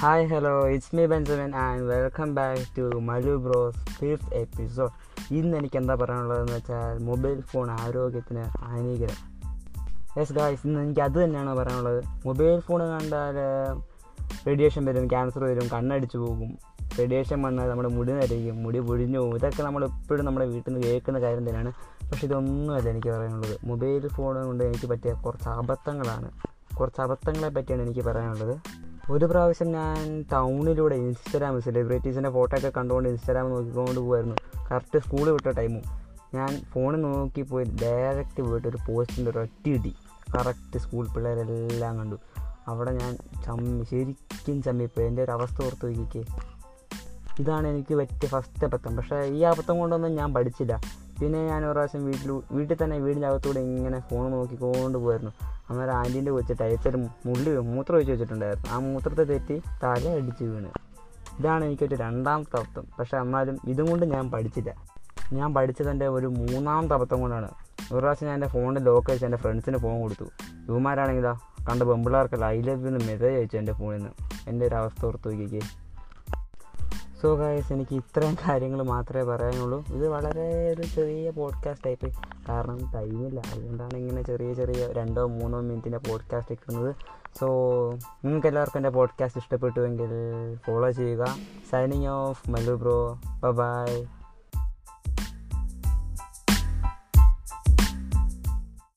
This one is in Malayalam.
Hi hello it's me Benjamin and welcome back to Mallu bros fifth episode ഇന്ന് എനിക്ക് എന്താ പറയാനുള്ളതെന്ന് വെച്ചാൽ മൊബൈൽ ഫോൺ ആരോഗ്യത്തിന് ഹാനികരം. യെസ് ഗായ്സ് ഇന്ന് എനിക്ക് അത് തന്നെയാണ് പറയാനുള്ളത്. മൊബൈൽ ഫോൺ കണ്ടാൽ റേഡിയേഷൻ വരും ക്യാൻസർ വരും കണ്ണടിച്ചു പോകും. റേഡിയേഷൻ വന്നാൽ നമ്മുടെ മുടി നരയും മുടി പൊഴിഞ്ഞു പോകും. ഇതൊക്കെ നമ്മൾ എപ്പോഴും നമ്മുടെ വീട്ടിൽ നിന്ന് കേൾക്കുന്ന കാര്യം തന്നെയാണ്. പക്ഷേ ഇതൊന്നുമല്ല എനിക്ക് പറയാനുള്ളത്. മൊബൈൽ ഫോൺ കൊണ്ട് എനിക്ക് പറ്റിയ കുറച്ച് അബദ്ധങ്ങളാണ്. കുറച്ച് അബദ്ധങ്ങളെ പറ്റിയാണ് എനിക്ക് പറയാനുള്ളത്. ഒരു പ്രാവശ്യം ഞാൻ ടൗണിലൂടെ ഇൻസ്റ്റാഗ്രാം സെലിബ്രിറ്റീസിന്റെ ഫോട്ടോ ഒക്കെ കണ്ടുകൊണ്ട് ഇൻസ്റ്റാഗ്രാം നോക്കിക്കൊണ്ട് പോകുമായിരുന്നു കറക്റ്റ് സ്കൂൾ വിട്ട ടൈമും. ഞാൻ ഫോണിൽ നോക്കി പോയി ഡയറക്റ്റ് പോയിട്ട് ഒരു പോസ്റ്റിന്റെ ഒരു ഒറ്റ ഇടി. കറക്റ്റ് സ്കൂൾ പിള്ളേരെല്ലാം കണ്ടു. അവിടെ ഞാൻ ചമ്മി ശരിക്കും ചമ്മിപ്പോയി എന്റെ ഒരു അവസ്ഥ ഓർത്ത് നോക്കിക്കേ. ഇതാണ് എനിക്ക് പറ്റിയ ഫസ്റ്റ് അബദ്ധം. പക്ഷേ ഈ അബദ്ധം കൊണ്ടൊന്നും ഞാൻ പഠിച്ചില്ല. പിന്നെ ഞാൻ ഒരു പ്രാവശ്യം വീട്ടിൽ വീട്ടിൽ തന്നെ വീടിന്റെ അകത്തൂടെ ഇങ്ങനെ ഫോൺ നോക്കിക്കൊണ്ട് പോയിരുന്നു. അന്നേരം ആന്റീന്റെ വെച്ചിട്ട് അയച്ചൊരു മുള്ളി മൂത്രം ഒഴിച്ച് വെച്ചിട്ടുണ്ടായിരുന്നു. ആ മൂത്രത്തെ തെറ്റി തല അടിച്ച് വീണ്. ഇതാണ് എനിക്കൊരു രണ്ടാമത്തെ അബദ്ധം പക്ഷേ എന്നാലും ഇതും കൊണ്ട് ഞാൻ പഠിച്ചില്ല. ഞാൻ പഠിച്ചതിന്റെ ഒരു മൂന്നാം അബദ്ധം കൊണ്ടാണ്. ഒരു പ്രാവശ്യം ഞാൻ എന്റെ ഫോണിൽ ലോക്ക് അയച്ച് എന്റെ ഫ്രണ്ട്സിന് ഫോൺ കൊടുത്തു. ഇവന്മാരാണെങ്കിലാ കണ്ട പെമ്പിള്ളേർക്കല്ല ഐ ലവ് യു എന്ന് മെസ്സേജ് അയച്ചു എന്റെ ഫോണിൽ നിന്ന്. എന്റെ ഒരു അവസ്ഥ ഓർത്ത് നോക്കിക്കേ. സോ ഗായസ് എനിക്ക് ഇത്രയും കാര്യങ്ങൾ മാത്രമേ പറയാനുള്ളൂ. ഇത് വളരെ ഒരു ചെറിയ പോഡ്കാസ്റ്റ് ടൈപ്പ് കാരണം ടൈമില്ല അതുകൊണ്ടാണ് ഇങ്ങനെ ചെറിയ ചെറിയ രണ്ടോ മൂന്നോ മിനിറ്റിന്റെ പോഡ്കാസ്റ്റ് ഇടുന്നത് സോ നിങ്ങൾക്ക് എല്ലാവർക്കും എന്റെ പോഡ്കാസ്റ്റ് ഇഷ്ടപ്പെട്ടുവെങ്കിൽ ഫോളോ ചെയ്യുക. Signing off Mallu bro bye